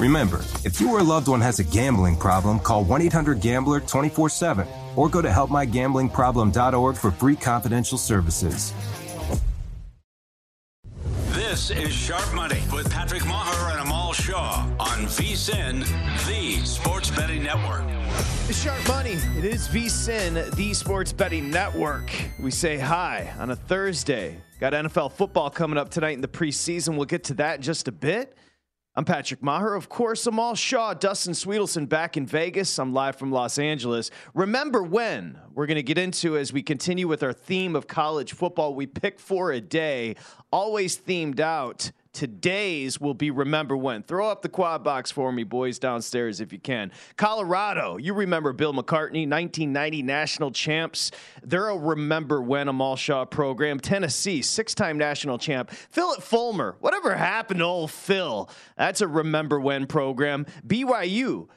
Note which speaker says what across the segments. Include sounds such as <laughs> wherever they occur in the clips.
Speaker 1: Remember, if you or a loved one has a gambling problem, call 1 800 Gambler 24 7 or go to helpmygamblingproblem.org for free confidential services.
Speaker 2: This is Sharp Money with Patrick Maher and Amal Shaw on VSIN, the Sports Betting Network.
Speaker 3: Sharp Money. It is VSIN, the Sports Betting Network. We say hi on a Thursday. Got NFL football coming up tonight in the preseason. We'll get to that in just a bit. I'm Patrick Maher. Of course, Amal Shaw, Dustin Swedelson back in Vegas. I'm live from Los Angeles. Remember when? We're going to get into as we continue with our theme of college football. We pick four a day, always themed out. Today's will be remember when. Throw up the quad box for me, boys, downstairs if you can. Colorado, you remember Bill McCartney, 1990 national champs. They're a remember when Amal Shaw program. Tennessee, six time national champ. Phillip Fulmer, whatever happened to old Phil? That's a remember when program. BYU,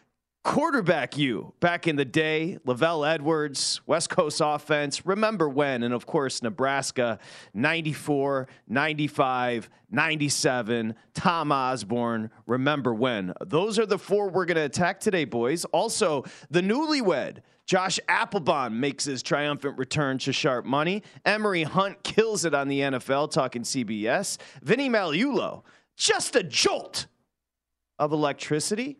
Speaker 3: quarterback you back in the day, LaVell Edwards, West Coast offense. Remember when? And of course, Nebraska, 94, 95, 97, Tom Osborne. Remember when? Those are the four we're going to attack today, boys. Also, the newlywed. Josh Applebaum makes his triumphant return to sharp money. Emory Hunt kills it on the NFL, talking CBS. Vinny Magliulo, just a jolt of electricity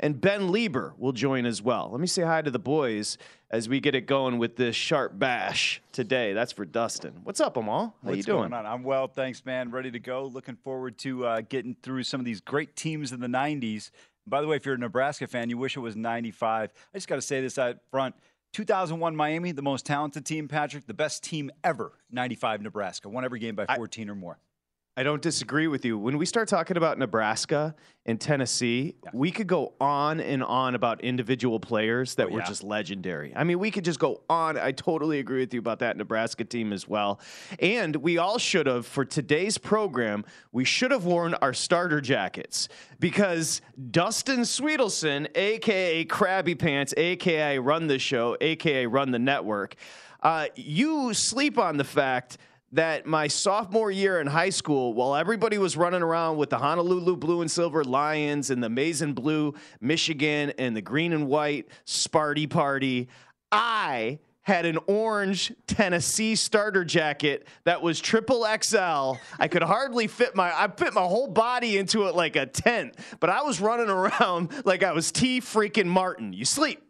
Speaker 3: and Ben Lieber will join as well. Let me say hi to the boys as we get it going with this sharp bash today. That's for Dustin. What's up, Amal? How
Speaker 4: What's
Speaker 3: you doing?
Speaker 4: Going on? I'm well, thanks, man. Ready to go. Looking forward to uh, getting through some of these great teams in the '90s. By the way, if you're a Nebraska fan, you wish it was '95. I just got to say this out front. 2001 Miami, the most talented team, Patrick, the best team ever. 95 Nebraska, won every game by 14
Speaker 3: I,
Speaker 4: or more.
Speaker 3: I don't disagree with you. When we start talking about Nebraska and Tennessee, yeah. we could go on and on about individual players that oh, were yeah. just legendary. I mean, we could just go on. I totally agree with you about that Nebraska team as well. And we all should have, for today's program, we should have worn our starter jackets because Dustin Swedelson, aka Krabby Pants, aka Run the Show, aka Run the Network, uh, you sleep on the fact that my sophomore year in high school, while everybody was running around with the Honolulu blue and silver Lions and the maize and blue Michigan and the green and white Sparty Party, I had an orange Tennessee starter jacket that was triple XL. I could hardly fit my I fit my whole body into it like a tent, but I was running around <laughs> like I was Tee freaking Martin. You sleep.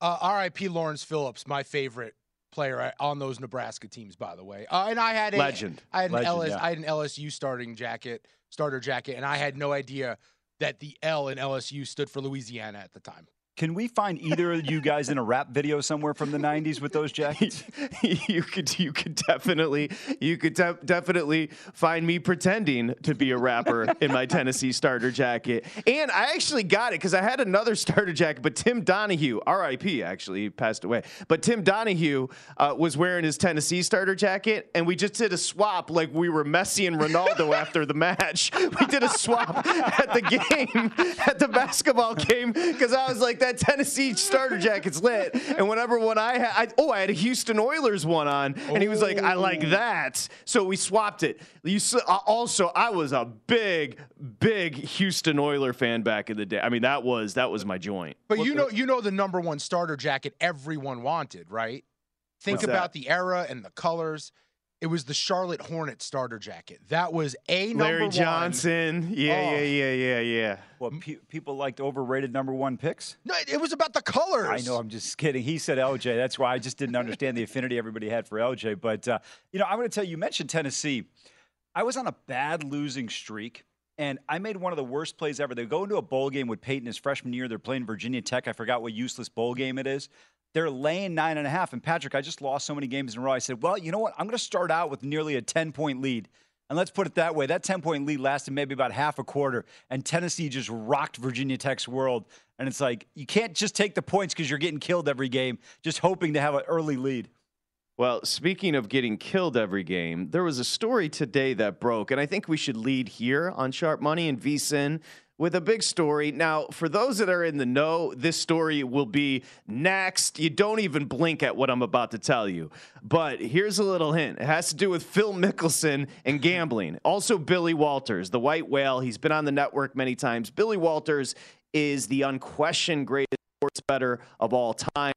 Speaker 5: Uh, R.I.P. Lawrence Phillips, my favorite player on those Nebraska teams, by the way. Uh, and I had a
Speaker 3: legend.
Speaker 5: I had an
Speaker 3: legend,
Speaker 5: LS,
Speaker 3: yeah.
Speaker 5: I had an LSU starting jacket, starter jacket, and I had no idea that the L in LSU stood for Louisiana at the time.
Speaker 4: Can we find either of you guys in a rap video somewhere from the '90s with those jackets? <laughs>
Speaker 3: you could, you could definitely, you could de- definitely find me pretending to be a rapper in my Tennessee starter jacket. And I actually got it because I had another starter jacket, but Tim Donahue, R.I.P. Actually, passed away. But Tim Donahue uh, was wearing his Tennessee starter jacket, and we just did a swap like we were Messi and Ronaldo <laughs> after the match. We did a swap at the game, at the basketball game, because I was like that that Tennessee starter jacket's lit. And whenever one I had, I, oh, I had a Houston Oilers one on, and he was like, I like that. So we swapped it. You uh, also, I was a big, big Houston Oiler fan back in the day. I mean, that was that was my joint.
Speaker 5: But you know, you know the number one starter jacket everyone wanted, right? Think
Speaker 3: What's
Speaker 5: about
Speaker 3: that?
Speaker 5: the era and the colors. It was the Charlotte Hornet starter jacket. That was a number
Speaker 3: Larry
Speaker 5: one.
Speaker 3: Johnson. Yeah,
Speaker 5: Oh.
Speaker 3: yeah, yeah, yeah, yeah.
Speaker 4: What pe- people liked overrated number one picks?
Speaker 5: No, it was about the colors.
Speaker 4: I know. I'm just kidding. He said LJ. That's why I just didn't understand the affinity everybody had for LJ. But uh, you know, I'm going to tell you. You mentioned Tennessee. I was on a bad losing streak, and I made one of the worst plays ever. They go into a bowl game with Peyton his freshman year. They're playing Virginia Tech. I forgot what useless bowl game it is. They're laying nine and a half. And Patrick, I just lost so many games in a row. I said, well, you know what? I'm going to start out with nearly a 10 point lead. And let's put it that way that 10 point lead lasted maybe about half a quarter, and Tennessee just rocked Virginia Tech's world. And it's like, you can't just take the points because you're getting killed every game, just hoping to have an early lead.
Speaker 3: Well, speaking of getting killed every game, there was a story today that broke, and I think we should lead here on Sharp Money and VSIN with a big story. Now, for those that are in the know, this story will be next. You don't even blink at what I'm about to tell you. But here's a little hint it has to do with Phil Mickelson and gambling. Also, Billy Walters, the white whale. He's been on the network many times. Billy Walters is the unquestioned greatest sports bettor of all time.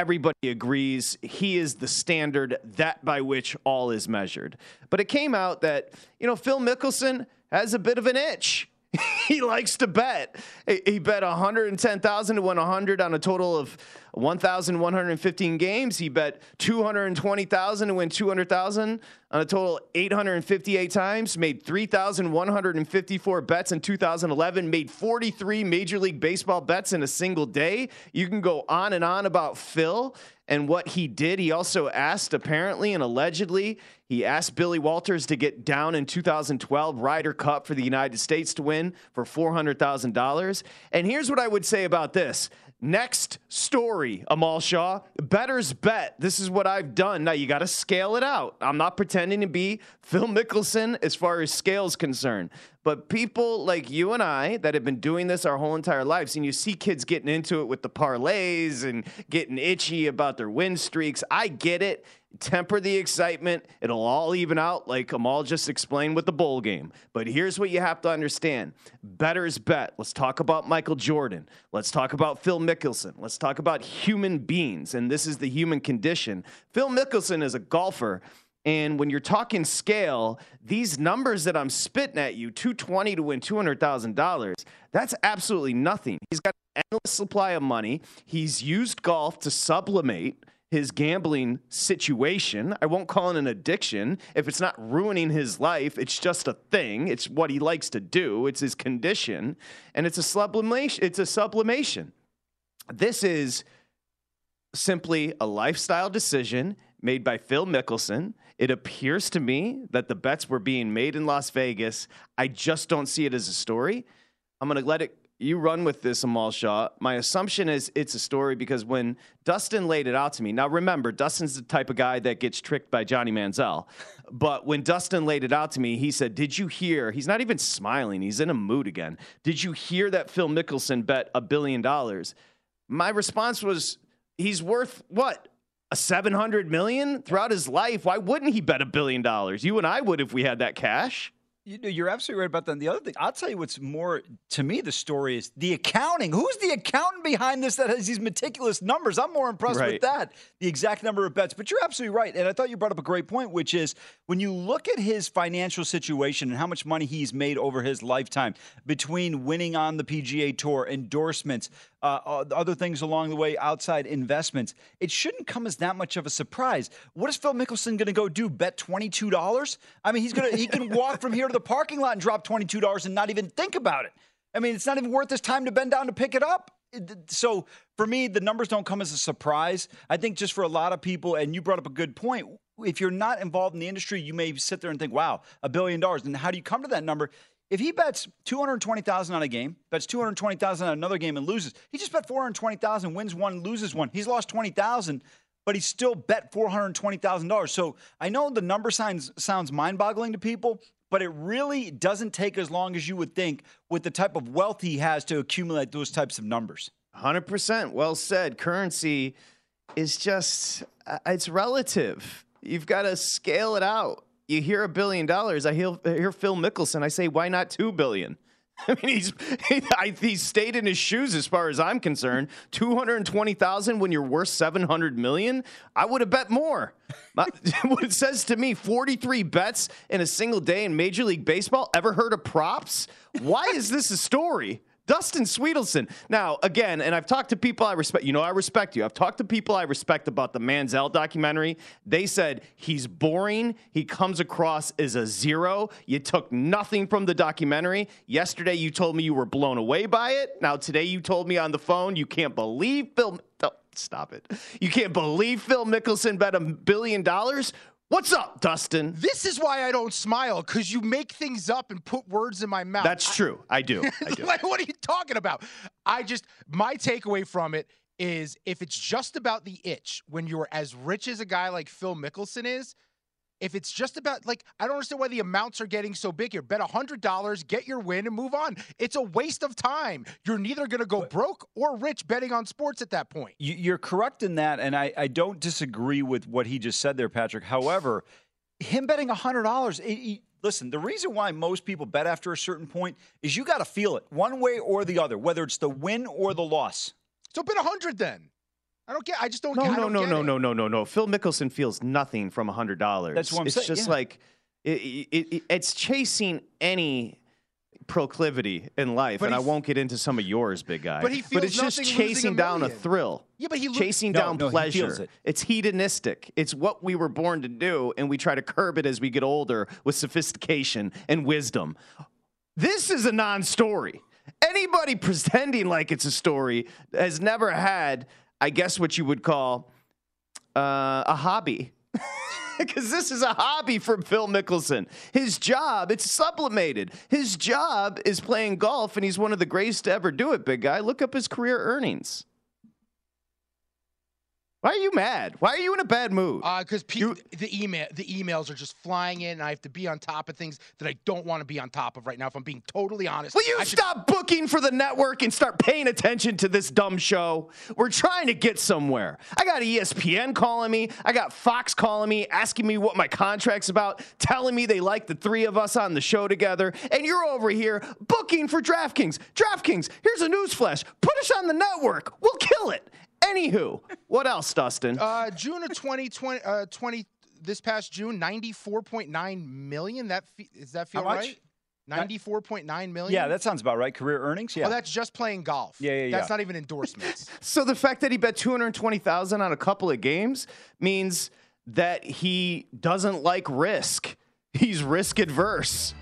Speaker 3: Everybody agrees he is the standard that by which all is measured. But it came out that, you know, Phil Mickelson has a bit of an itch. <laughs> he likes to bet. He- bet 110,000 to win 100 on a total of 1,115 games. He bet 220,000 to win 200,000 on a total 858 times. Made 3,154 bets in 2011. Made 43 Major League Baseball bets in a single day. You can go on and on about Phil and what he did. He also asked, apparently and allegedly, he asked Billy Walters to get down in 2012 Ryder Cup for the United States to win for $400,000. And here's what I would say about this. Next story, Amal Shaw. Better's bet. This is what I've done. Now you got to scale it out. I'm not pretending to be Phil Mickelson as far as scale is concerned. But people like you and I that have been doing this our whole entire lives, and you see kids getting into it with the parlays and getting itchy about their win streaks. I get it. Temper the excitement. It'll all even out, like Amal just explained with the bowl game. But here's what you have to understand better's bet. Let's talk about Michael Jordan. Let's talk about Phil Mickelson. Let's talk about human beings. And this is the human condition. Phil Mickelson is a golfer. And when you're talking scale, these numbers that I'm spitting at you, 220 to win $200,000, that's absolutely nothing. He's got an endless supply of money. He's used golf to sublimate his gambling situation. I won't call it an addiction. If it's not ruining his life, it's just a thing. It's what he likes to do. It's his condition. And it's a sublimation. It's a sublimation. This is simply a lifestyle decision made by Phil Mickelson. It appears to me that the bets were being made in Las Vegas. I just don't see it as a story. I'm going to let it you run with this, Amal Shaw. My assumption is it's a story because when Dustin laid it out to me, now remember, Dustin's the type of guy that gets tricked by Johnny Manziel. But when Dustin laid it out to me, he said, Did you hear? He's not even smiling, he's in a mood again. Did you hear that Phil Mickelson bet a billion dollars? My response was, He's worth what? A 700 million throughout his life. Why wouldn't he bet a billion dollars? You and I would if we had that cash.
Speaker 4: You know, you're absolutely right about that. And the other thing, I'll tell you what's more to me, the story is the accounting. Who's the accountant behind this that has these meticulous numbers? I'm more impressed
Speaker 3: Right.
Speaker 4: with that, the exact number of bets. But you're absolutely right. And I thought you brought up a great point, which is when you look at his financial situation and how much money he's made over his lifetime between winning on the PGA Tour, endorsements, uh, uh, other things along the way, outside investments, it shouldn't come as that much of a surprise. What is Phil Mickelson going to go do? Bet twenty two dollars? I mean, he's gonna he can <laughs> walk from here to the parking lot and drop twenty two dollars and not even think about it. I mean, it's not even worth his time to bend down to pick it up. So for me, the numbers don't come as a surprise. I think just for a lot of people, and you brought up a good point. If you're not involved in the industry, you may sit there and think, "Wow, a billion dollars." And how do you come to that number? If he bets 220,000 on a game, bets 220,000 on another game and loses, he just bet 420,000, wins one, loses one. He's lost 20,000, but he still bet $420,000. So I know the number signs sounds mind-boggling to people, but it really doesn't take as long as you would think with the type of wealth he has to accumulate those types of numbers.
Speaker 3: 100%. Well said. Currency is just, uh, it's relative. You've got to scale it out. You hear a billion dollars. I hear, I hear Phil Mickelson. I say, why not two billion? <laughs> I mean, he's <laughs> he, I, stayed in his shoes as far as I'm concerned. Two hundred twenty thousand when you're worth seven hundred million. I would have bet more. <laughs> What it says to me: forty three bets in a single day in Major League Baseball. Ever heard of props? Why is this a story? Dustin Swedelson. Now, again, and I've talked to people I respect. You know, I respect you. I've talked to people I respect about the Manziel documentary. They said he's boring. He comes across as a zero. You took nothing from the documentary. Yesterday, you told me you were blown away by it. Now, today, you told me on the phone you can't believe Phil. Oh, stop it. You can't believe Phil Mickelson bet a billion dollars. What's up, Dustin?
Speaker 5: This is why I don't smile because you make things up and put words in my mouth.
Speaker 3: That's true. I do. <laughs> I do.
Speaker 5: like, what are you talking about? I just, my takeaway from it is if it's just about the itch when you're as rich as a guy like Phil Mickelson is, if it's just about like I don't understand why the amounts are getting so big here. Bet hundred dollars, get your win, and move on. It's a waste of time. You're neither going to go broke or rich betting on sports at that point.
Speaker 4: You're correct in that, and I, I don't disagree with what he just said there, Patrick. However, him betting hundred dollars. Listen, the reason why most people bet after a certain point is you got to feel it one way or the other, whether it's the win or the loss.
Speaker 5: So bet a hundred then. I don't get. I just don't.
Speaker 3: No,
Speaker 5: I
Speaker 3: no,
Speaker 5: don't
Speaker 3: no,
Speaker 5: get
Speaker 3: no,
Speaker 5: it.
Speaker 3: no, no, no, no. Phil Mickelson feels nothing from a hundred dollars.
Speaker 4: That's what I'm
Speaker 3: it's
Speaker 4: saying,
Speaker 3: just
Speaker 4: yeah.
Speaker 3: like it, it, it, it's chasing any proclivity in life,
Speaker 5: But
Speaker 3: and I won't get into some of yours, big guy.
Speaker 5: But he feels
Speaker 3: it's just
Speaker 5: nothing losing a
Speaker 3: chasing down a thrill.
Speaker 5: Yeah, but he lo-
Speaker 3: chasing
Speaker 4: No,
Speaker 3: down
Speaker 4: no, he
Speaker 3: pleasure.
Speaker 4: feels it.
Speaker 3: It's hedonistic. It's what we were born to do, and we try to curb it as we get older with sophistication and wisdom. This is a non-story. Anybody <laughs> pretending like it's a story has never had, I guess, what you would call uh, a hobby. <laughs> Because this is a hobby for Phil Mickelson. His job, it's sublimated. His job is playing golf, and he's one of the greatest to ever do it, big guy. Look up his career earnings. Why are you mad? Why are you in a bad mood?
Speaker 5: Uh, because
Speaker 3: You-
Speaker 5: the email the emails are just flying in. And I have to be on top of things that I don't want to be on top of right now. If I'm being totally honest,
Speaker 3: Will you
Speaker 5: I should-
Speaker 3: stop booking for the network and start paying attention to this dumb show? We're trying to get somewhere. I got ESPN calling me. I got Fox calling me, asking me what my contract's about, telling me they like the three of us on the show together. And you're over here booking for DraftKings. DraftKings, here's a newsflash. Put us on the network. We'll kill it. Anywho, what else, Dustin?
Speaker 5: Uh, June of 2020, uh, 20 this past June, 94.9 million. That fe- that feel right? 94.9 million.
Speaker 4: Yeah, that sounds about right. Career earnings. Yeah.
Speaker 5: Oh, that's just playing golf.
Speaker 4: Yeah, yeah, yeah.
Speaker 5: That's not even endorsements. <laughs>
Speaker 3: So the fact that he bet 220,000 on a couple of games means that he doesn't like risk. He's risk adverse.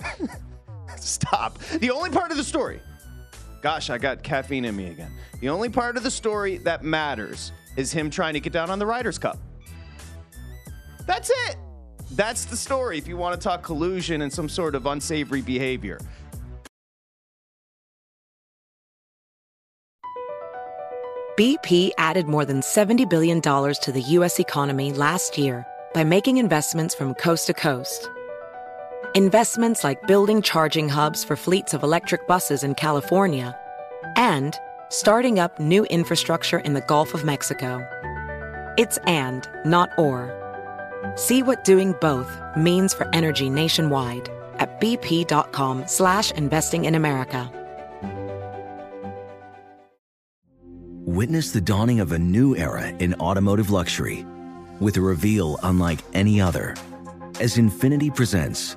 Speaker 3: <laughs> Stop. The only part of the story. Gosh, I got caffeine in me again. The only part of the story that matters is him trying to get down on the Ryder's Cup. That's it. That's the story if you want to talk collusion and some sort of unsavory behavior.
Speaker 6: BP added more than $70 billion to the U.S. economy last year by making investments from coast to coast. Investments like building charging hubs for fleets of electric buses in California and starting up new infrastructure in the Gulf of Mexico. It's and, not or. See what doing both means for energy nationwide at bp.com slash investing in America.
Speaker 7: Witness the dawning of a new era in automotive luxury with a reveal unlike any other as Infiniti presents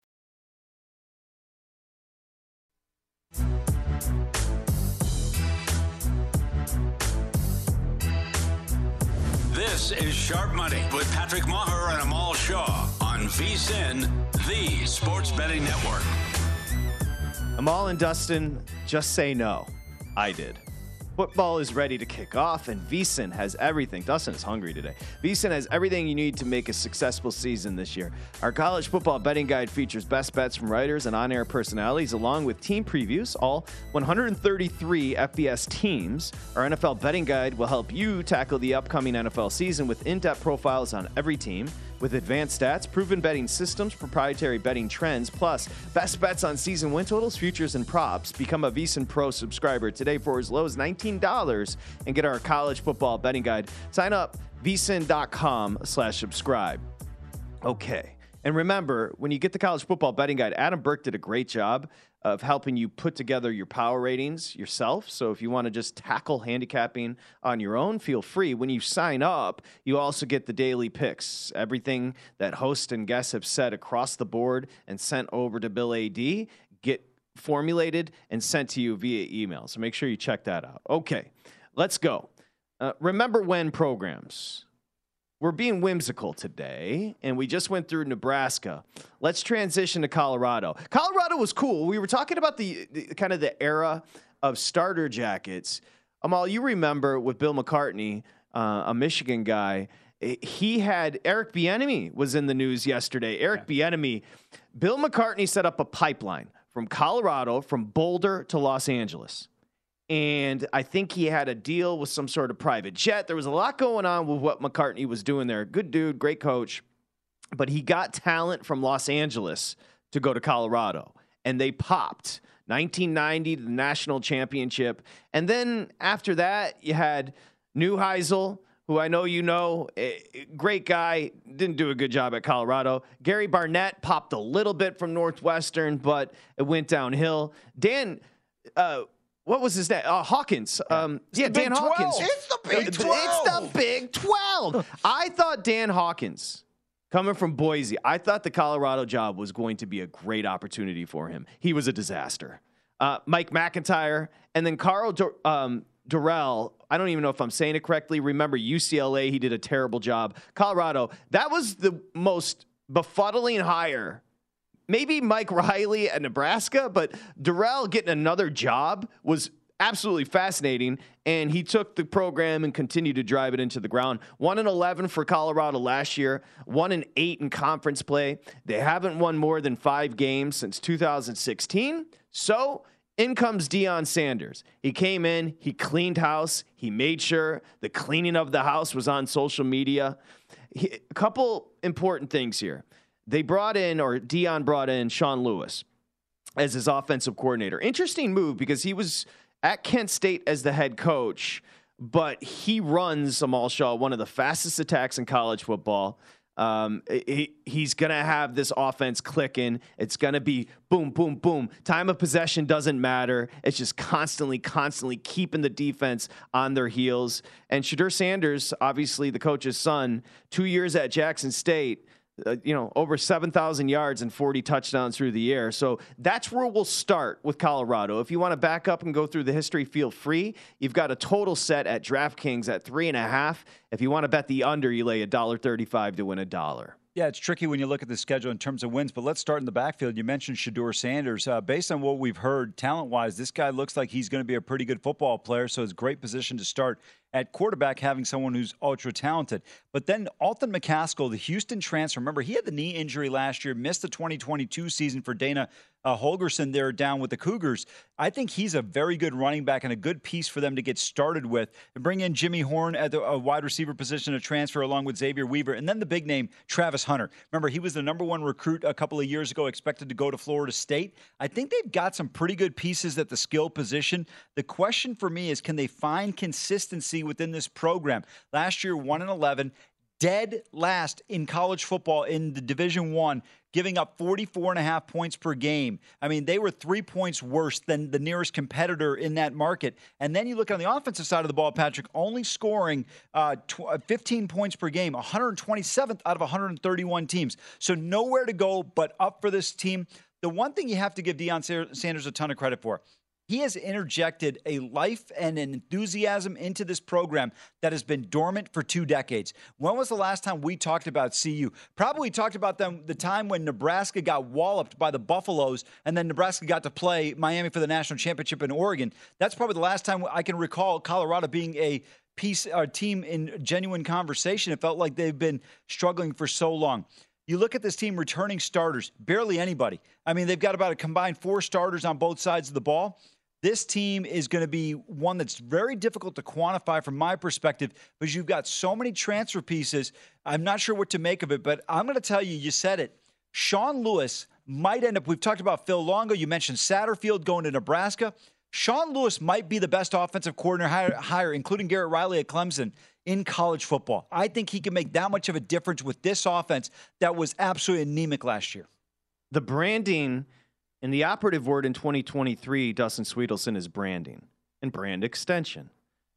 Speaker 2: This is Sharp Money with Patrick Maher and Amal Shaw on VSIN, the Sports Betting Network.
Speaker 3: Amal and Dustin just say no. I did. Football is ready to kick off, and VSIN has everything. Dustin is hungry today. VSIN has everything you need to make a successful season this year. Our college football betting guide features best bets from writers and on air personalities, along with team previews, all 133 FBS teams. Our NFL betting guide will help you tackle the upcoming NFL season with in depth profiles on every team. With advanced stats, proven betting systems, proprietary betting trends, plus best bets on season win totals, futures, and props. Become a VSIN Pro subscriber today for as low as $19 and get our college football betting guide. Sign up vsin.com slash subscribe. Okay. And remember, when you get the college football betting guide, Adam Burke did a great job of helping you put together your power ratings yourself. So if you want to just tackle handicapping on your own, feel free. When you sign up, you also get the daily picks, everything that host and guests have said across the board and sent over to Bill AD get formulated and sent to you via email. So make sure you check that out. Okay, let's go. Uh, remember when programs we're being whimsical today, and we just went through Nebraska. Let's transition to Colorado. Colorado was cool. We were talking about the, the kind of the era of starter jackets. Amal, you remember with Bill McCartney, uh, a Michigan guy. He had Eric Bieniemy was in the news yesterday. Eric yeah. Bieniemy, Bill McCartney set up a pipeline from Colorado, from Boulder to Los Angeles and I think he had a deal with some sort of private jet. There was a lot going on with what McCartney was doing there. Good dude, great coach, but he got talent from Los Angeles to go to Colorado, and they popped. 1990, the national championship, and then after that, you had Neuheisel, who I know you know, great guy, didn't do a good job at Colorado. Gary Barnett popped a little bit from Northwestern, but it went downhill. Dan. Uh, what was his name? Uh, Hawkins. Um, yeah, Dan Hawkins.
Speaker 5: It's the Big 12.
Speaker 3: It's the Big 12. I thought Dan Hawkins, coming from Boise, I thought the Colorado job was going to be a great opportunity for him. He was a disaster. Uh, Mike McIntyre, and then Karl um, Dorrell. I don't even know if I'm saying it correctly. Remember UCLA, he did a terrible job. Colorado, that was the most befuddling hire maybe Mike Riley at Nebraska, but Dorrell getting another job was absolutely fascinating. And he took the program and continued to drive it into the ground. One in 11 for Colorado last year, one in eight in conference play. They haven't won more than five games since 2016. So in comes Deion Sanders. He came in, he cleaned house, he made sure the cleaning of the house was on social media. He, a couple important things here they brought in, or Deion brought in Sean Lewis as his offensive coordinator. Interesting move because he was at Kent State as the head coach, but he runs Amal Shaw, one of the fastest attacks in college football. Um, he, he's going to have this offense clicking. It's going to be boom, boom, boom. Time of possession doesn't matter. It's just constantly, constantly keeping the defense on their heels. And Shedeur Sanders, obviously the coach's son, two years at Jackson State, uh, you know, over 7,000 yards and 40 touchdowns through the air. So that's where we'll start with Colorado. If you want to back up and go through the history, feel free. You've got a total set at DraftKings at three and a half. If you want to bet the under, you lay a dollar thirty-five to win a dollar.
Speaker 4: Yeah, it's tricky when you look at the schedule in terms of wins, but let's start in the backfield. You mentioned Shedeur Sanders. Uh, based on what we've heard, talent wise, this guy looks like he's going to be a pretty good football player, so it's a great position to start at quarterback, having someone who's ultra talented. But then Alton McCaskill, the Houston transfer, remember he had the knee injury last year, missed the 2022 season for Dana uh, Holgorsen there down with the Cougars. I think he's a very good running back and a good piece for them to get started with. And bring in Jimmy Horn at the wide receiver position to transfer along with Xavier Weaver. And then the big name, Travis Hunter. Remember, he was the number one recruit a couple of years ago, expected to go to Florida State. I think they've got some pretty good pieces at the skill position. The question for me is can they find consistency within this program? Last year, 1 and 11 dead last in college football in the division one giving up 44 and a half points per game. I mean they were three points worse than the nearest competitor in that market. And then you look on the offensive side of the ball patrick only scoring uh, uh 15 points per game 127th out of 131 teams. So nowhere to go but up for this team. The one thing you have to give Deion Sanders a ton of credit for he has interjected a life and an enthusiasm into this program that has been dormant for two decades. When was the last time we talked about CU? Probably talked about them the time when Nebraska got walloped by the Buffaloes and then Nebraska got to play Miami for the national championship in Oregon. That's probably the last time I can recall Colorado being a piece a team in genuine conversation. It felt like they've been struggling for so long. You look at this team returning starters, barely anybody. I mean, they've got about a combined four starters on both sides of the ball. This team is going to be one that's very difficult to quantify from my perspective because you've got so many transfer pieces. I'm not sure what to make of it, but I'm going to tell you, you said it. Sean Lewis might end up, we've talked about Phil Longo. You mentioned Satterfield going to Nebraska. Sean Lewis might be the best offensive coordinator hire, including Garrett Riley at Clemson in college football. I think he can make that much of a difference with this offense that was absolutely anemic last year.
Speaker 3: The branding and the operative word in 2023, Dustin Swedelson, is branding and brand extension.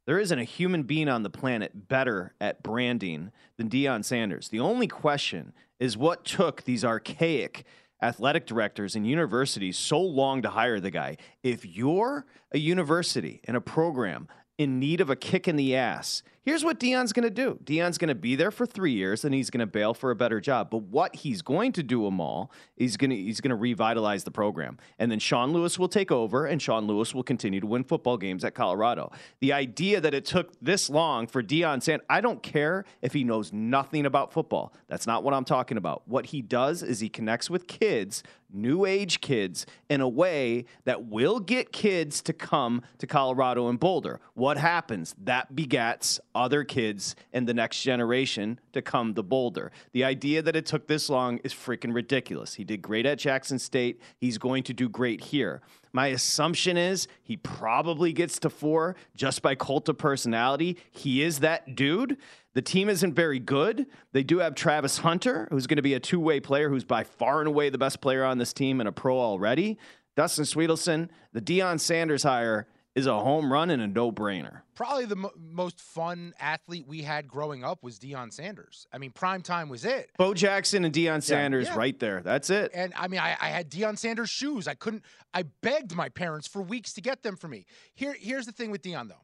Speaker 3: There isn't a human being on the planet better at branding than Deion Sanders. The only question is what took these archaic athletic directors and universities so long to hire the guy. If you're a university and a program in need of a kick in the ass, here's what Deion's going to do. Deion's going to be there for three years, and he's going to bail for a better job. But what he's going to do, Amal, he's going to he's going to revitalize the program, and then Sean Lewis will take over, and Sean Lewis will continue to win football games at Colorado. The idea that it took this long for Deion saying, I don't care if he knows nothing about football. That's not what I'm talking about. What he does is he connects with kids new age kids in a way that will get kids to come to Colorado and Boulder. What happens? That begets other kids and the next generation to come to Boulder. The idea that it took this long is freaking ridiculous. He did great at Jackson State. He's going to do great here. My assumption is he probably gets to four just by cult of personality. He is that dude. The team isn't very good. They do have Travis Hunter, who's going to be a two way player, who's by far and away the best player on this team and a pro already. Dustin Swedelson, the Deion Sanders hire is a home run and a no brainer.
Speaker 5: Probably the mo- most fun athlete we had growing up was Deion Sanders. I mean, prime time was it.
Speaker 3: Bo Jackson and Deion Sanders yeah. right there. That's it.
Speaker 5: And I mean, I, I, had Deion Sanders shoes. I couldn't, I begged my parents for weeks to get them for me. Here, here's the thing with Deion, though.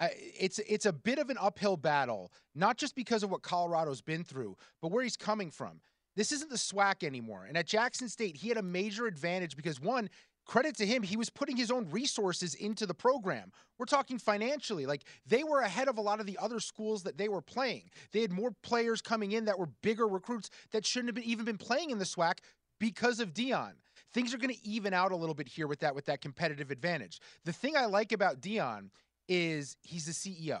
Speaker 5: Uh, it's it's a bit of an uphill battle, not just because of what Colorado's been through, but where he's coming from. This isn't the SWAC anymore. And at Jackson State, he had a major advantage because one, credit to him, he was putting his own resources into the program. We're talking financially. Like they were ahead of a lot of the other schools that they were playing. They had more players coming in that were bigger recruits that shouldn't have been, even been playing in the SWAC because of Deion. Things are going to even out a little bit here with that with that competitive advantage. The thing I like about Deion is he's the CEO.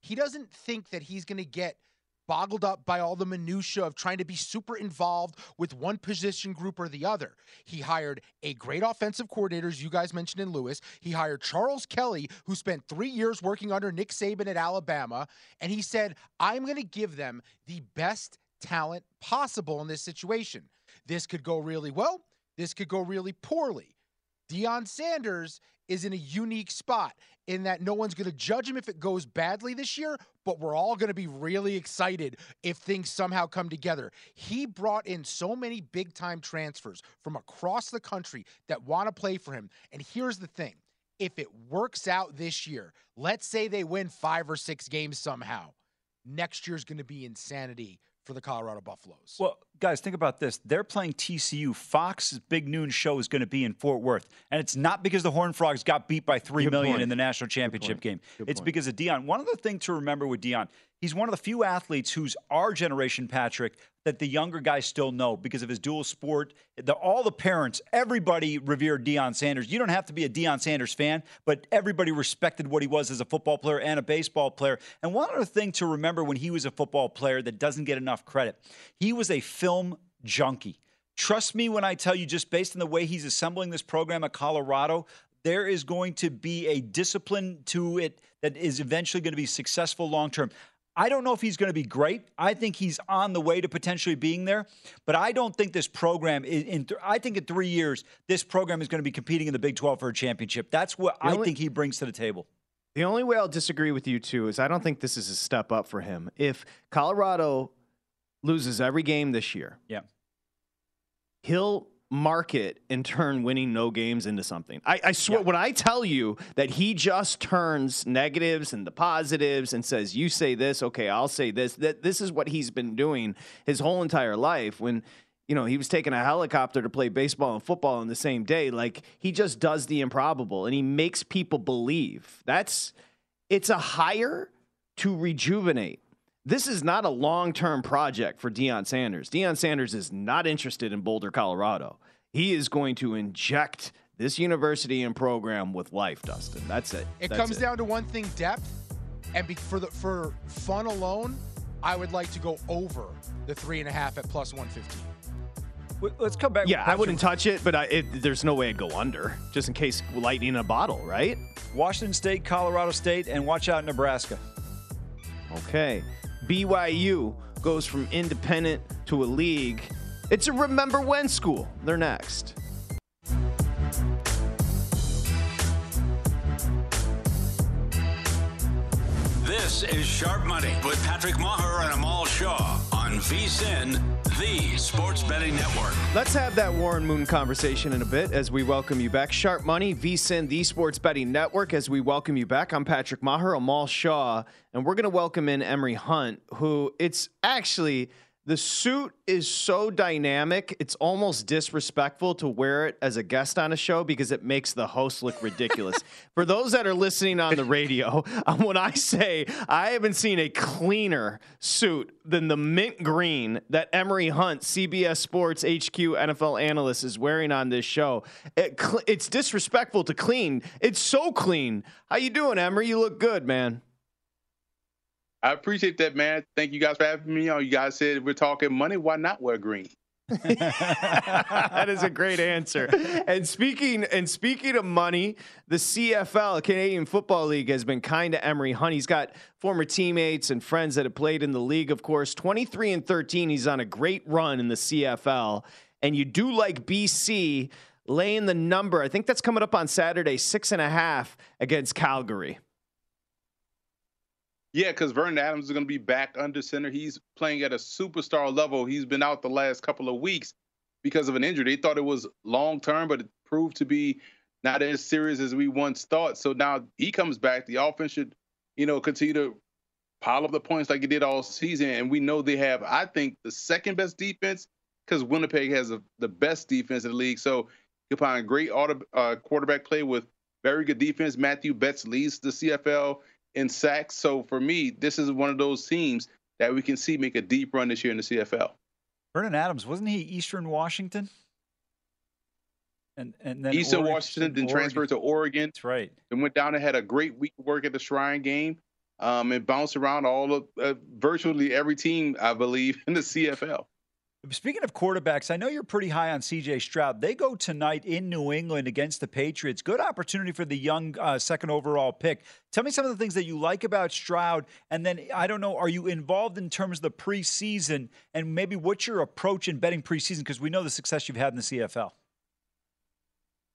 Speaker 5: He doesn't think that he's going to get – boggled up by all the minutia of trying to be super involved with one position group or the other. He hired a great offensive coordinator, as you guys mentioned in Lewis. He hired Charles Kelly, who spent three years working under Nick Saban at Alabama, and he said, "I'm going to give them the best talent possible in this situation. This could go really well. This could go really poorly." Deion Sanders is in a unique spot in that no one's going to judge him if it goes badly this year, but we're all going to be really excited if things somehow come together. He brought in so many big time transfers from across the country that want to play for him. And here's the thing if it works out this year, let's say they win five or six games somehow, next year's going to be insanity for the Colorado Buffaloes.
Speaker 4: Well, guys, think about this. They're playing TCU. Fox's big noon show is going to be in Fort Worth. And it's not because the Horned Frogs got beat by three
Speaker 3: Good
Speaker 4: million
Speaker 3: point.
Speaker 4: in the national championship game.
Speaker 3: Good
Speaker 4: it's
Speaker 3: point.
Speaker 4: because of Deion. One other thing to remember with Deion, he's one of the few athletes who's our generation, Patrick, that the younger guys still know because of his dual sport. The, all the parents, everybody revered Deion Sanders. You don't have to be a Deion Sanders fan, but everybody respected what he was as a football player and a baseball player. And one other thing to remember when he was a football player that doesn't get enough credit, he was a film junkie. Trust me when I tell you, just based on the way he's assembling this program at Colorado, there is going to be a discipline to it that is eventually going to be successful long term. I don't know if he's going to be great. I think he's on the way to potentially being there, but I don't think this program is in. th- I think in three years, this program is going to be competing in the Big 12 for a championship. That's what
Speaker 3: The
Speaker 4: I
Speaker 3: only-
Speaker 4: think he brings to the table.
Speaker 3: The only way I'll disagree with you too is I don't think this is a step up for him. If Colorado loses every game this year,
Speaker 4: Yeah.
Speaker 3: he'll market and turn winning no games into something. I, I swear, when I tell you that he just turns negatives and the positives and says, "You say this, okay, I'll say this." That this is what he's been doing his whole entire life. When you know he was taking a helicopter to play baseball and football in the same day, like he just does the improbable and he makes people believe. That's it's a hire to rejuvenate. This is not a long term project for Deion Sanders. Deion Sanders is not interested in Boulder, Colorado. He is going to inject this university and program with life, Dustin. That's it.
Speaker 5: It
Speaker 3: That's
Speaker 5: comes down to one thing: depth. And be, for the for fun alone, I would like to go over the three and a half at plus one fifteen.
Speaker 4: Let's come back.
Speaker 3: Yeah, I wouldn't touch it, but I, it, there's no way I'd go under, just in case lightning in a bottle, right?
Speaker 4: Washington State, Colorado State, and watch out Nebraska.
Speaker 3: Okay. BYU goes from independent to a league. It's a remember when school. They're next.
Speaker 2: This is Sharp Money with Patrick Maher and Amal Shaw on VSIN, the Sports Betting Network.
Speaker 3: Let's have that Warren Moon conversation in a bit as we welcome you back. Sharp Money, VSIN, the Sports Betting Network, as we welcome you back. I'm Patrick Maher, Amal Shaw, and we're going to welcome in Emory Hunt, who it's actually. The suit is so dynamic, it's almost disrespectful to wear it as a guest on a show because it makes the host look ridiculous. <laughs> For those that are listening on the radio, <laughs> um, when I say I haven't seen a cleaner suit than the mint green that Emory Hunt, CBS Sports HQ NFL analyst, is wearing on this show, it, cl- it's disrespectful to clean. It's so clean. How you doing, Emory? You look good, man.
Speaker 8: I appreciate that, man. Thank you guys for having me on. You guys said we're talking money. Why not wear green? <laughs>
Speaker 3: that is a great answer. And speaking and speaking of money, the CFL, Canadian Football League, has been kind to Emory Hunt. He's got former teammates and friends that have played in the league, of course. 23 and 13. He's on a great run in the CFL. And you do like BC laying the number. I think that's coming up on Saturday, six and a half against Calgary.
Speaker 8: Yeah, because Vernon Adams is going to be back under center. He's playing at a superstar level. He's been out the last couple of weeks because of an injury. They thought it was long term, but it proved to be not as serious as we once thought. So now he comes back. The offense should, you know, continue to pile up the points like it did all season. And we know they have, I think, the second best defense because Winnipeg has a, the best defense in the league. So you'll find great auto, uh, quarterback play with very good defense. Mathieu Betts leads the CFL in sacks. So for me, this is one of those teams that we can see make a deep run this year in the CFL.
Speaker 4: Vernon Adams, wasn't he Eastern Washington? And and then
Speaker 8: Eastern
Speaker 4: Oregon-
Speaker 8: Washington then
Speaker 4: Oregon.
Speaker 8: transferred to Oregon
Speaker 4: That's right.
Speaker 8: and went down and had a great week of work at the Shrine game um, and bounced around all of uh, virtually every team, I believe, <laughs> in the CFL.
Speaker 4: Speaking of quarterbacks, I know you're pretty high on CJ Stroud. They go tonight in New England against the Patriots. Good opportunity for the young uh, second overall pick. Tell me some of the things that you like about Stroud. And then, I don't know, are you involved in terms of the preseason and maybe what's your approach in betting preseason? Because we know the success you've had in the CFL.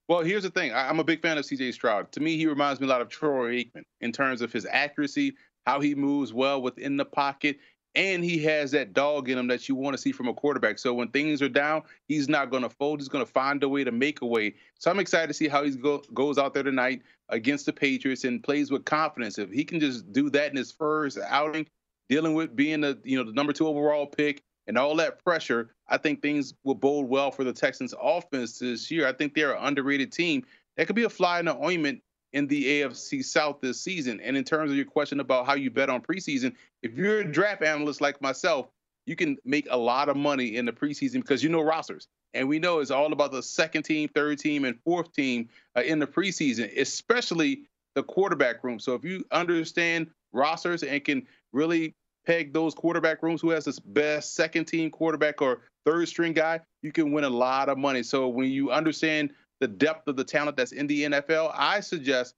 Speaker 8: Well, here's the thing. I'm a big fan of CJ Stroud. To me, he reminds me a lot of Troy Aikman in terms of his accuracy, how he moves well within the pocket, and he has that dog in him that you want to see from a quarterback. So when things are down, he's not going to fold. He's going to find a way to make a way. So I'm excited to see how he go, goes out there tonight against the Patriots and plays with confidence. If he can just do that in his first outing, dealing with being the you know the number two overall pick and all that pressure, I think things will bode well for the Texans offense this year. I think they're an underrated team. That could be a fly in the ointment in the AFC South this season. And in terms of your question about how you bet on preseason, if you're a draft analyst like myself, you can make a lot of money in the preseason because you know rosters. And we know it's all about the second team, third team, and fourth team uh, in the preseason, especially the quarterback room. So if you understand rosters and can really peg those quarterback rooms, who has the best second team quarterback or third string guy, you can win a lot of money. So when you understand the depth of the talent that's in the NFL, I suggest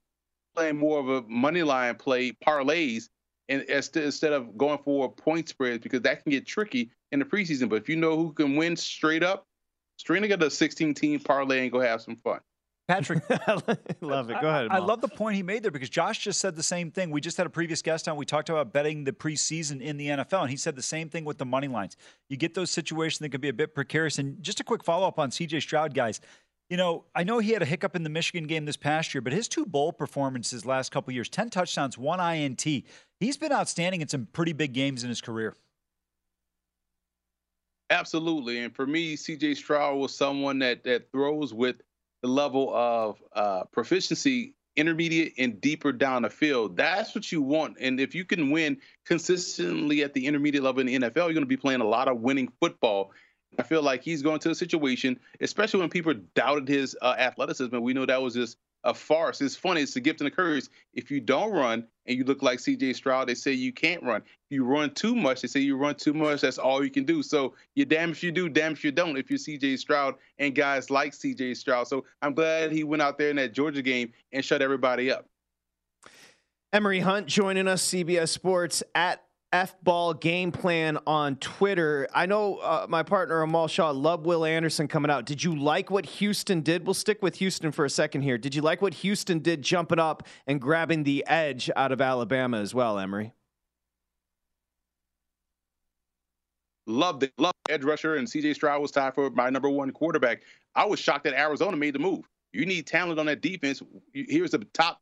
Speaker 8: playing more of a money line play parlays and instead of going for point spreads because that can get tricky in the preseason. But if you know who can win straight up, string together a 16 team parlay and go have some fun.
Speaker 4: Patrick, <laughs> I
Speaker 3: love it. Go ahead.
Speaker 4: I, I, love the point he made there because Josh just said the same thing. We just had a previous guest on. We talked about betting the preseason in the NFL, and he said the same thing with the money lines. You get those situations that can be a bit precarious. And just a quick follow up on CJ Stroud, guys. You know, I know he had a hiccup in the Michigan game this past year, but his two bowl performances last couple years 10 touchdowns, one INT. He's been outstanding in some pretty big games in his career.
Speaker 8: Absolutely. And for me, CJ Stroud was someone that, that throws with the level of uh, proficiency intermediate and deeper down the field. That's what you want. And if you can win consistently at the intermediate level in the NFL, you're going to be playing a lot of winning football. I feel like he's going to a situation, especially when people doubted his uh, athleticism. We know that was just a farce. It's funny. It's a gift and a curse. If you don't run and you look like C.J. Stroud, they say you can't run. If you run too much, they say you run too much. That's all you can do. So you're damn if you do, damn if you don't. If you're C.J. Stroud and guys like C.J. Stroud, so I'm glad he went out there in that Georgia game and shut everybody up.
Speaker 3: Emory Hunt joining us, CBS Sports at F ball game plan on Twitter. I know uh, my partner Amal Shaw loved Will Anderson coming out. Did you like what Houston did? We'll stick with Houston for a second here. Did you like what Houston did jumping up and grabbing the edge out of Alabama as well, Emory?
Speaker 8: Loved it. Loved edge rusher, and CJ Stroud was tied for my number one quarterback. I was shocked that Arizona made the move. You need talent on that defense. Here's the top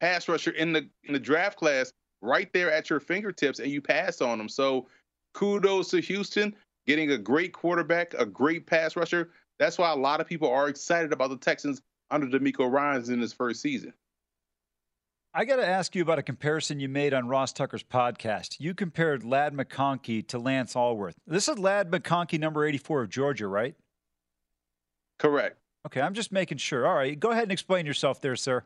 Speaker 8: pass rusher in the in the draft class right there at your fingertips and you pass on them. So kudos to Houston getting a great quarterback, a great pass rusher. That's why a lot of people are excited about the Texans under DeMeco Ryans in his first season.
Speaker 4: I got to ask you about a comparison you made on Ross Tucker's podcast. You compared Ladd McConkey to Lance Alworth. This is Ladd McConkey, number 84 of Georgia, right?
Speaker 8: Correct.
Speaker 4: Okay, I'm just making sure. All right, go ahead and explain yourself there, sir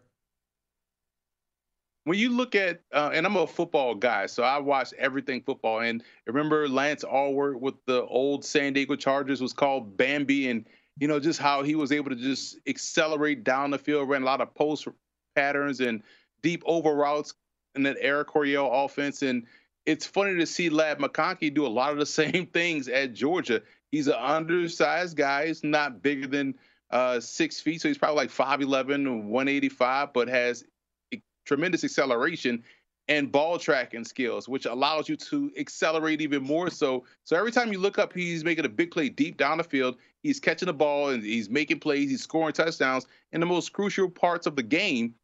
Speaker 8: when you look at, uh, and I'm a football guy, so I watch everything football. And remember Lance Alworth with the old San Diego Chargers was called Bambi, and you know just how he was able to just accelerate down the field, ran a lot of post patterns and deep over routes in that Air Coryell offense. And it's funny to see Ladd McConkey do a lot of the <laughs> same things at Georgia. He's an undersized guy. He's not bigger than uh, six feet, so he's probably like 5'11", 185, but has tremendous acceleration and ball tracking skills, which allows you to accelerate even more so. So every time you look up, he's making a big play deep down the field. He's catching the ball and he's making plays. He's scoring touchdowns in the most crucial parts of the game.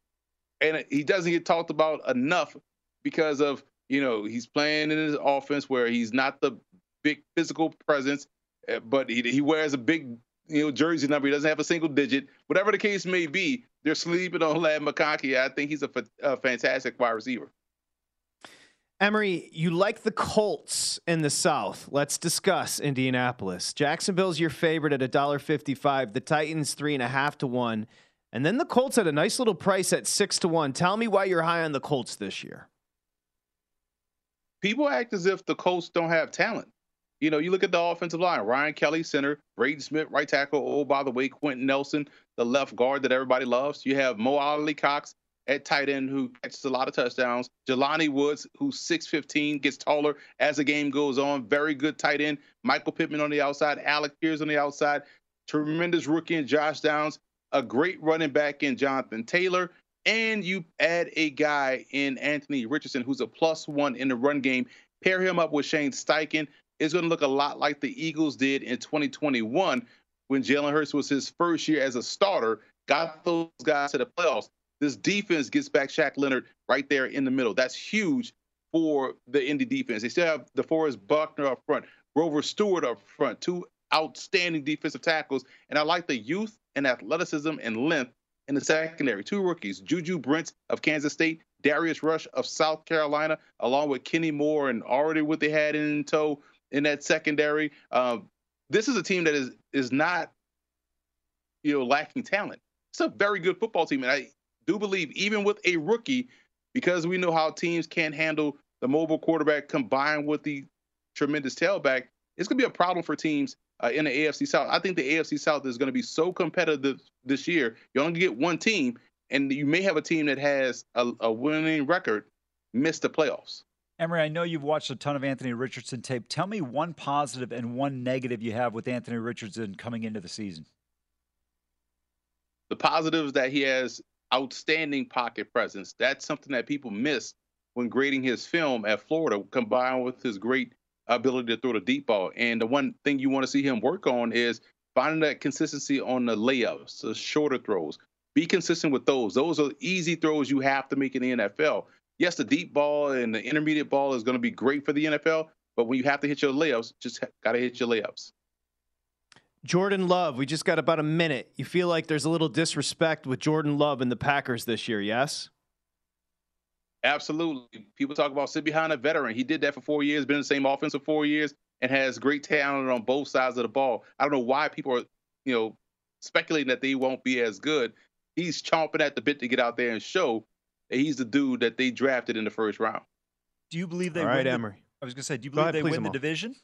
Speaker 8: And he doesn't get talked about enough because of, you know, he's playing in his offense where he's not the big physical presence, eh, but he, he wears a big, you know, jersey number. He doesn't have a single digit. Whatever the case may be, they're sleeping on Ladd McConkey. I think he's a, a fantastic wide receiver.
Speaker 3: Emory, you like the Colts in the South. Let's discuss Indianapolis. Jacksonville's your favorite at $1.55. The Titans, three and a half to one. And then the Colts at a nice little price at six to one. Tell me why you're high on the Colts this year.
Speaker 8: People act as if the Colts don't have talent. You know, you look at the offensive line Ryan Kelly, center, Braden Smith, right tackle. Oh, by the way, Quenton Nelson, the left guard that everybody loves. You have Mo Alie-Cox at tight end who catches a lot of touchdowns. Jelani Woods, who's 6'15, gets taller as the game goes on. Very good tight end. Michael Pittman on the outside, Alec Pierce on the outside. Tremendous rookie in Josh Downs. A great running back in Jonathan Taylor. And you add a guy in Anthony Richardson who's a plus one in the run game. Pair him up with Shane Steichen It's going to look a lot like the Eagles did in 2021 when Jalen Hurts was his first year as a starter, got those guys to the playoffs. This defense gets back Shaq Leonard right there in the middle. That's huge for the Indy defense. They still have DeForest Buckner up front. Grover Stewart up front, two outstanding defensive tackles. And I like the youth and athleticism and length in the secondary. Two rookies, Juju Brents of Kansas State, Darius Rush of South Carolina, along with Kenny Moore and already what they had in tow in that secondary. Um, this is a team that is is not, you know, lacking talent. It's a very good football team, and I do believe even with a rookie, because we know how teams can handle the mobile quarterback combined with the tremendous tailback, it's going to be a problem for teams uh, in the AFC South. I think the AFC South is going to be so competitive this year. You only get one team, and you may have a team that has a, a winning record miss the playoffs.
Speaker 4: Emory, I know you've watched a ton of Anthony Richardson tape. Tell me one positive and one negative you have with Anthony Richardson coming into the season.
Speaker 8: The positives that he has outstanding pocket presence. That's something that people miss when grading his film at Florida, combined with his great ability to throw the deep ball. And the one thing you want to see him work on is finding that consistency on the layups, the shorter throws. Be consistent with those. Those are easy throws you have to make in the NFL. Yes, the deep ball and the intermediate ball is going to be great for the NFL, but when you have to hit your layups, just got to hit your layups.
Speaker 3: Jordan Love, we just got about a minute. You feel like there's a little disrespect with Jordan Love and the Packers this year, yes?
Speaker 8: Absolutely. People talk about sit behind a veteran. He did that for four years, been in the same offense for four years, and has great talent on both sides of the ball. I don't know why people are, you know, speculating that they won't be as good. He's chomping at the bit to get out there and show he's the dude that they drafted in the first round.
Speaker 4: Do you believe they
Speaker 3: All right,
Speaker 4: win the-
Speaker 3: Emory.
Speaker 4: I was going to say, do you believe
Speaker 3: ahead,
Speaker 4: they win the
Speaker 3: Amal.
Speaker 4: division?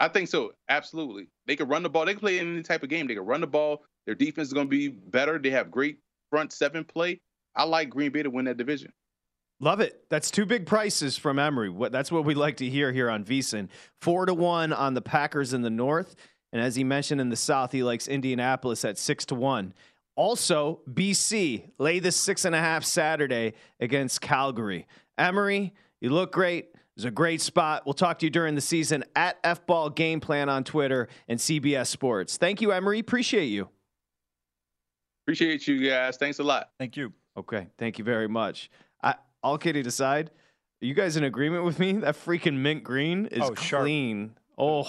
Speaker 8: I think so. Absolutely. They can run the ball. They can play any type of game. They can run the ball. Their defense is going to be better. They have great front seven play. I like Green Bay to win that division.
Speaker 3: Love it. That's two big prices from Emory. What that's what we like to hear here on VSIN. Four to one on the Packers in the North, and as he mentioned in the South, he likes Indianapolis at six to one. Also, BC lay the six and a half Saturday against Calgary. Emory, you look great. It's a great spot. We'll talk to you during the season at F Ball Game Plan on Twitter and CBS Sports. Thank you, Emory. Appreciate you.
Speaker 8: Appreciate you guys. Thanks a lot.
Speaker 4: Thank you.
Speaker 3: Okay, thank you very much. I, all kidding aside, are you guys in agreement with me? That freaking mint green is
Speaker 4: Oh, sharp.
Speaker 3: clean. Oh,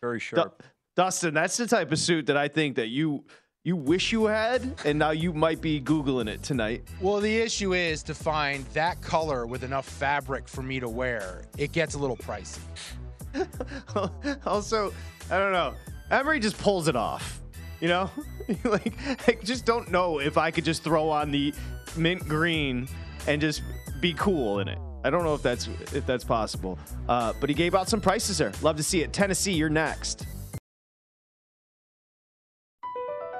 Speaker 4: Very
Speaker 3: Du-
Speaker 4: sharp.
Speaker 3: Dustin, that's the type of suit that I think that you you wish you had, and now you might be googling it tonight.
Speaker 5: Well, the issue is to find that color with enough fabric for me to wear. It gets a little pricey. <laughs>
Speaker 3: also, I don't know. Emory just pulls it off. You know, <laughs> like I just don't know if I could just throw on the mint green and just be cool in it. I don't know if that's if that's possible. Uh, but he gave out some prices there. Love to see it. Tennessee, you're next.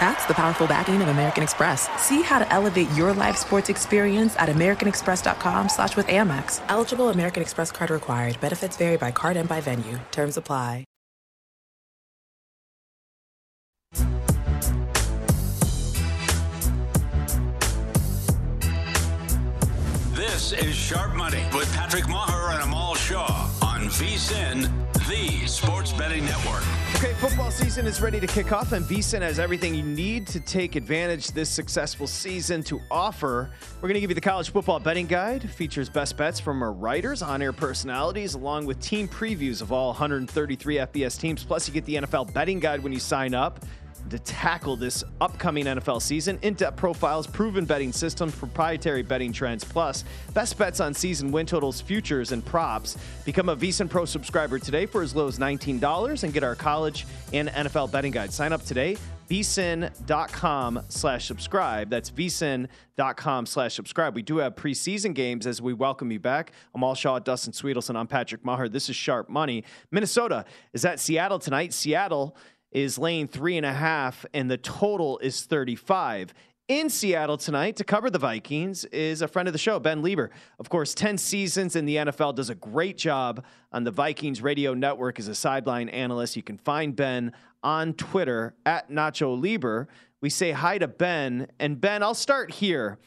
Speaker 9: That's the powerful backing of American Express. See how to elevate your live sports experience at americanexpress.com slash with Amex. Eligible American Express card required. Benefits vary by card and by venue. Terms apply.
Speaker 2: This is Sharp Money with Patrick Meagher and Amal Shaw on VSIN, the Sports Betting Network.
Speaker 3: Okay, football season is ready to kick off, and VSIN has everything you need to take advantage this successful season to offer. We're going to give you the college football betting guide. Features best bets from our writers, on-air personalities, along with team previews of all 133 FBS teams. Plus, you get the NFL betting guide when you sign up to tackle this upcoming NFL season. In depth profiles, proven betting systems, proprietary betting trends, plus best bets on season win totals, futures, and props. Become a VSIN Pro subscriber today for as low as $19 and get our college and NFL betting guide. Sign up today. vsin.com slash subscribe. That's vsin.com slash subscribe. We do have preseason games as we welcome you back. I'm Amal Shaw, Dustin Swedelson. I'm Patrick Meagher. This is Sharp Money. Minnesota is at Seattle tonight. Seattle is laying three and a half, and the total is 35. In Seattle tonight to cover the Vikings is a friend of the show, Ben Leber. Of course, 10 seasons in the NFL, does a great job on the Vikings radio network as a sideline analyst. You can find Ben on Twitter at Nacho Leber. We say hi to Ben. And Ben, I'll start here.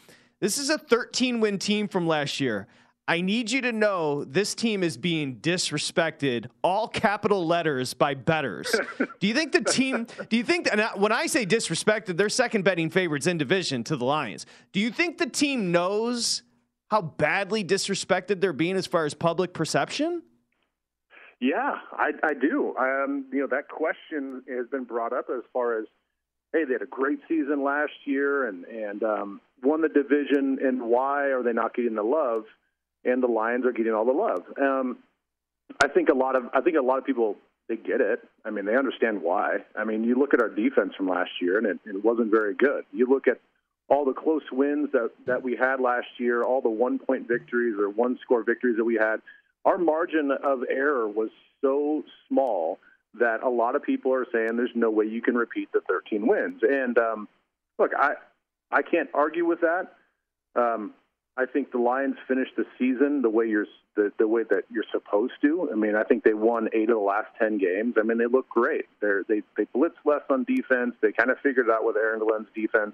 Speaker 3: This is a 13 win team from last year. I need you to know this team is being disrespected, all capital letters by bettors. <laughs> do you think the team, do you think, and when I say disrespected, they're second betting favorites in division to the Lions. Do you think the team knows how badly disrespected they're being as far as public perception?
Speaker 10: Yeah, I, I do. Um, you know, that question has been brought up as far as, hey, they had a great season last year and, and um, won the division, and why are they not getting the love? And the Lions are getting all the love. Um, I think a lot of I think a lot of people they get it. I mean, they understand why. I mean, you look at our defense from last year, and it, it wasn't very good. You look at all the close wins that that we had last year, all the one point victories or one score victories that we had. Our margin of error was so small that a lot of people are saying there's no way you can repeat the 13 wins. And um, look, I I can't argue with that. Um, I think the Lions finished the season the way you're the, the way that you're supposed to. I mean, I think they won eight of the last ten games. I mean, they look great. They're, they they blitz less on defense. They kind of figured it out with Aaron Glenn's defense.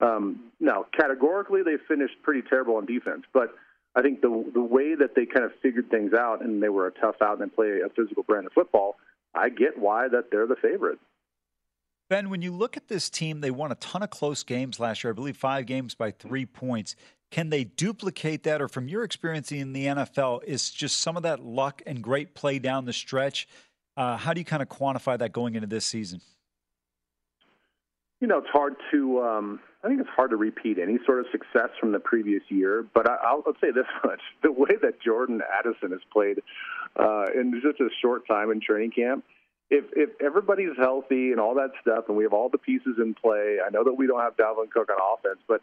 Speaker 10: Um, now, categorically, they finished pretty terrible on defense, but I think the the way that they kind of figured things out and they were a tough out and play a physical brand of football. I get why that they're the favorite.
Speaker 4: Ben, when you look at this team, they won a ton of close games last year. I believe five games by three points. Can they duplicate that, or from your experience in the NFL, is just some of that luck and great play down the stretch? Uh, how do you kind of quantify that going into this season?
Speaker 10: You know, it's hard to. Um, I think it's hard to repeat any sort of success from the previous year. But I, will say this <laughs> much: the way that Jordan Addison has played uh, in such a short time in training camp, if if everybody's healthy and all that stuff, and we have all the pieces in play, I know that we don't have Dalvin Cook on offense, but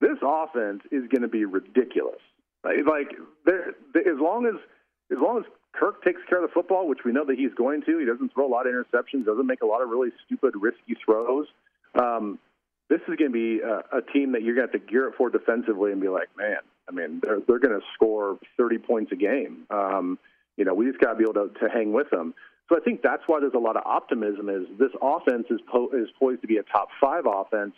Speaker 10: this offense is going to be ridiculous. Like, as long as as long as Kirk takes care of the football, which we know that he's going to, he doesn't throw a lot of interceptions, doesn't make a lot of really stupid, risky throws. Um, this is going to be a, a team that you're going to have to gear up for defensively and be like, man, I mean, they're they're going to score 30 points a game. Um, you know, we just got to be able to, to hang with them. So I think that's why there's a lot of optimism. Is this offense is po- is poised to be a top five offense,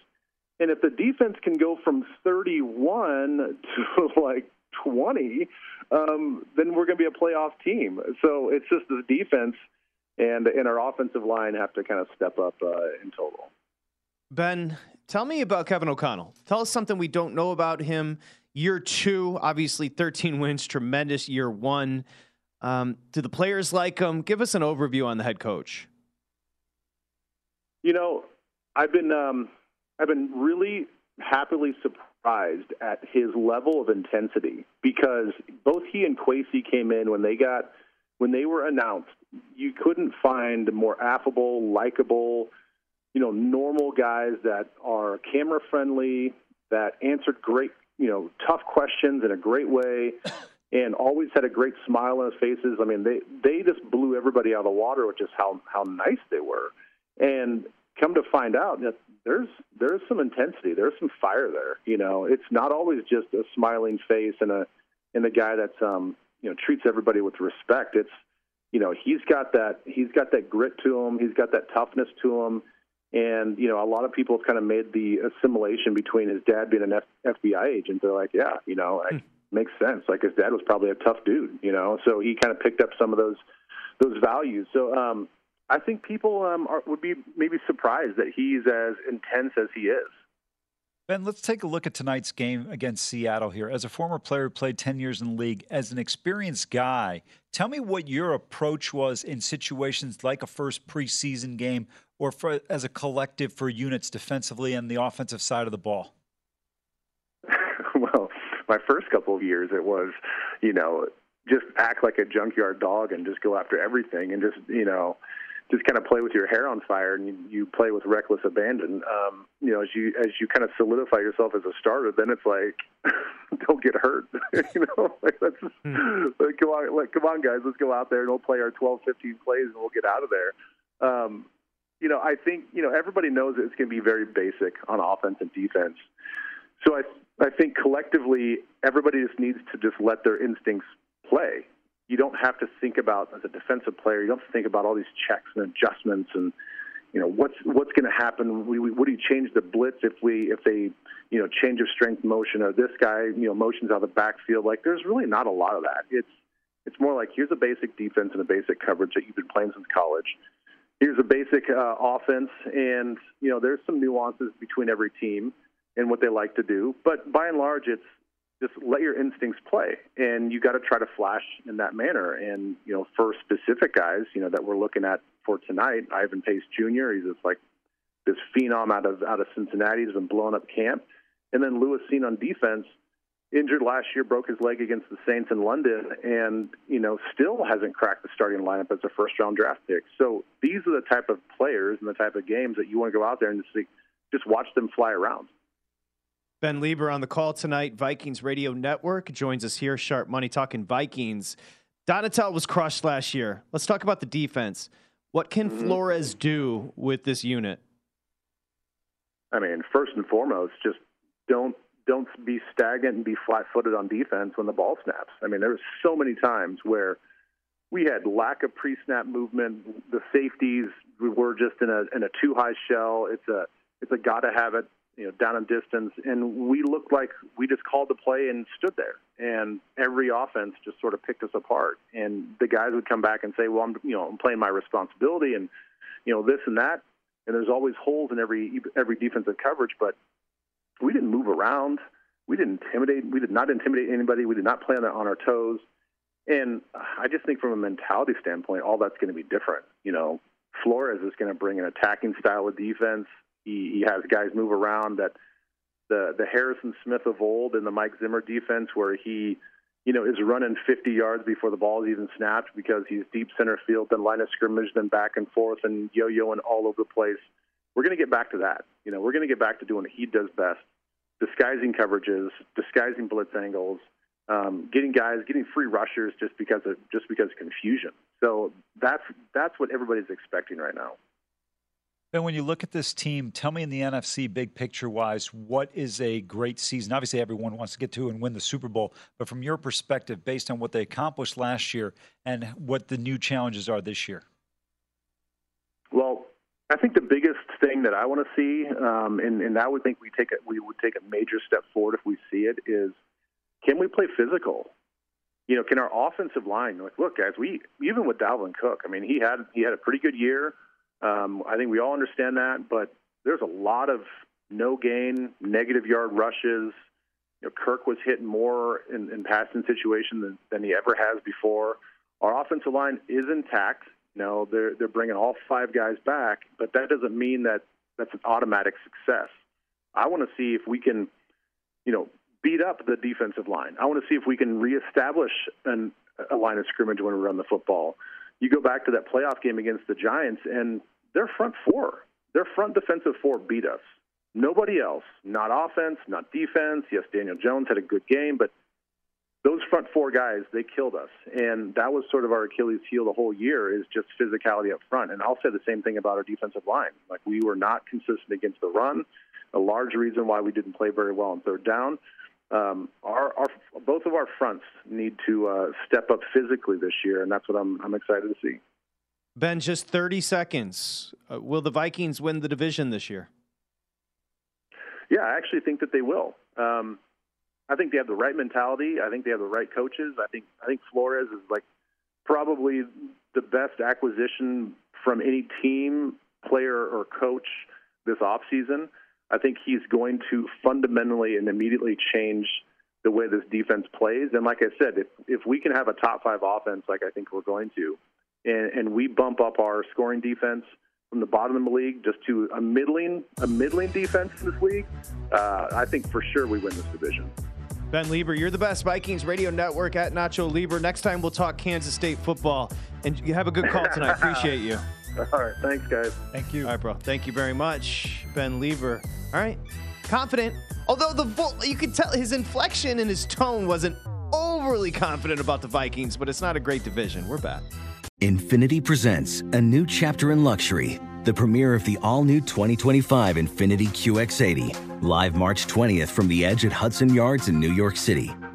Speaker 10: and if the defense can go from 31 to <laughs> like 20, um, then we're going to be a playoff team. So it's just the defense and and our offensive line have to kind of step up uh, in total.
Speaker 3: Ben, tell me about Kevin O'Connell. Tell us something we don't know about him. Year two, obviously 13 <laughs> wins, tremendous year one. Um, do the players like him? Give us an overview on the head coach.
Speaker 10: You know, I've been um, I've been really happily surprised at his level of intensity because both he and Kwesi came in when they got when they were announced. You couldn't find more affable, likable, you know, normal guys that are camera friendly, that answered great, you know, tough questions in a great way, <laughs> and always had a great smile on his faces. I mean, they they just blew everybody out of the water with just how how nice they were. And come to find out that there's there's some intensity, there's some fire there. You know, it's not always just a smiling face and a and a guy that's um you know treats everybody with respect. It's you know he's got that he's got that grit to him, he's got that toughness to him. And you know, a lot of people have kind of made the assimilation between his dad being an F- FBI agent. They're like, yeah, you know, it makes sense. Like his dad was probably a tough dude, you know, so he kind of picked up some of those those values. So um, I think people um, are, would be maybe surprised that he's as intense as he is.
Speaker 4: Ben, let's take a look at tonight's game against Seattle here. As a former player who played 10 years in the league, as an experienced guy, tell me what your approach was in situations like a first preseason game or for, as a collective for units defensively and the offensive side of the ball. <laughs>
Speaker 10: well, my first couple of years, it was, you know, just act like a junkyard dog and just go after everything and just, you know, just kind of play with your hair on fire and you, you play with reckless abandon. Um, you know, as you as you kind of solidify yourself as a starter, then it's like, <laughs> don't get hurt. <laughs> you know, <laughs> like let's mm. like, come on, like come on, guys, let's go out there and we'll play our 12, 15 plays and we'll get out of there. Um, you know, I think you know everybody knows that it's going to be very basic on offense and defense. So I I think collectively everybody just needs to just let their instincts play you don't have to think about as a defensive player. You don't have to think about all these checks and adjustments and you know what's what's going to happen. We, we, would he change the blitz if we if they you know change of strength motion or this guy you know motions out of the backfield? Like there's really not a lot of that. It's it's more like here's a basic defense and a basic coverage that you've been playing since college. Here's a basic uh, offense, and you know there's some nuances between every team and what they like to do. But by and large, it's just let your instincts play, and you got to try to flash in that manner. And you know, for specific guys, you know that we're looking at for tonight, Ivan Pace Jr. He's just like this phenom out of out of Cincinnati. He's been blowing up camp, and then Lewis Cine on defense. Injured last year, broke his leg against the Saints in London, and you know still hasn't cracked the starting lineup as a first-round draft pick. So these are the type of players and the type of games that you want to go out there and just, just watch them fly around.
Speaker 3: Ben Leber on the call tonight. Vikings Radio Network joins us here. Sharp Money talking Vikings. Donatell was crushed last year. Let's talk about the defense. What can mm-hmm. Flores do with this unit?
Speaker 10: I mean, first and foremost, just don't don't be stagnant and be flat-footed on defense when the ball snaps. I mean, there were so many times where we had lack of pre-snap movement. The safeties we were just in a in a too high shell. It's a it's a gotta have it you know, down in distance, and we looked like we just called the play and stood there. And every offense just sort of picked us apart. And the guys would come back and say, "Well, I'm, you know, I'm playing my responsibility, and you know, this and that." And there's always holes in every every defensive coverage, but we didn't move around. We didn't intimidate. We did not intimidate anybody. We did not play on our toes. And I just think from a mentality standpoint, all that's going to be different. You know, Flores is going to bring an attacking style of defense. He, he has guys move around that the the Harrison Smith of old in the Mike Zimmer defense, where he, you know, is running 50 yards before the ball is even snapped because he's deep center field, then line of scrimmage, then back and forth, and yo-yoing all over the place. We're going to get back to that. You know, we're going to get back to doing what he does best: disguising coverages, disguising blitz angles, um, getting guys, getting free rushers just because of just because of confusion. So that's that's what everybody's expecting right now.
Speaker 4: Ben, when you look at this team, tell me in the NFC, big picture wise, what is a great season? Obviously, everyone wants to get to and win the Super Bowl, but from your perspective, based on what they accomplished last year and what the new challenges are this year?
Speaker 10: Well, I think the biggest thing that I want to see, um, and, and I would think we take a, we would take a major step forward if we see it, is can we play physical? You know, can our offensive line like look, guys? We even with Dalvin Cook, I mean, he had he had a pretty good year. Um, I think we all understand that, but there's a lot of no gain, negative yard rushes. You know, Kirk was hitting more in, in passing situations than, than he ever has before. Our offensive line is intact. You know, they're they're bringing all five guys back, but that doesn't mean that that's an automatic success. I want to see if we can, you know, beat up the defensive line. I want to see if we can reestablish an, a line of scrimmage when we run the football you go back to that playoff game against the Giants, and their front four, their front defensive four beat us. Nobody else, not offense, not defense. Yes, Daniel Jones had a good game, but those front four guys, they killed us. And that was sort of our Achilles heel the whole year is just physicality up front. And I'll say the same thing about our defensive line. Like we were not consistent against the run, a large reason why we didn't play very well on third down. Um, our, our both of our fronts need to uh, step up physically this year, and that's what I'm I'm excited to see.
Speaker 3: Ben, just 30 seconds. Uh, will the Vikings win the division this year?
Speaker 10: Yeah, I actually think that they will. Um, I think they have the right mentality. I think they have the right coaches. I think I think Flores is like probably the best acquisition from any team, player, or coach this offseason. I think he's going to fundamentally and immediately change the way this defense plays. And like I said, if if we can have a top five offense, like I think we're going to, and, and we bump up our scoring defense from the bottom of the league just to a middling a middling defense in this league, uh, I think for sure we win this division.
Speaker 3: Ben Leber, you're the best Vikings radio network at Nacho Libre. Next time we'll talk Kansas State football. And you have a good call tonight. <laughs> Appreciate you. <laughs>
Speaker 10: All right. Thanks, guys.
Speaker 5: Thank you.
Speaker 3: All right, bro. Thank you very much, Ben Leber. All right. Confident. Although the vo- you could tell his inflection and his tone wasn't overly confident about the Vikings, but it's not a great division. We're back.
Speaker 7: Infiniti presents a new chapter in luxury, the premiere of the all new 2025 Infiniti QX80, live March 20th from the edge at Hudson Yards in New York City,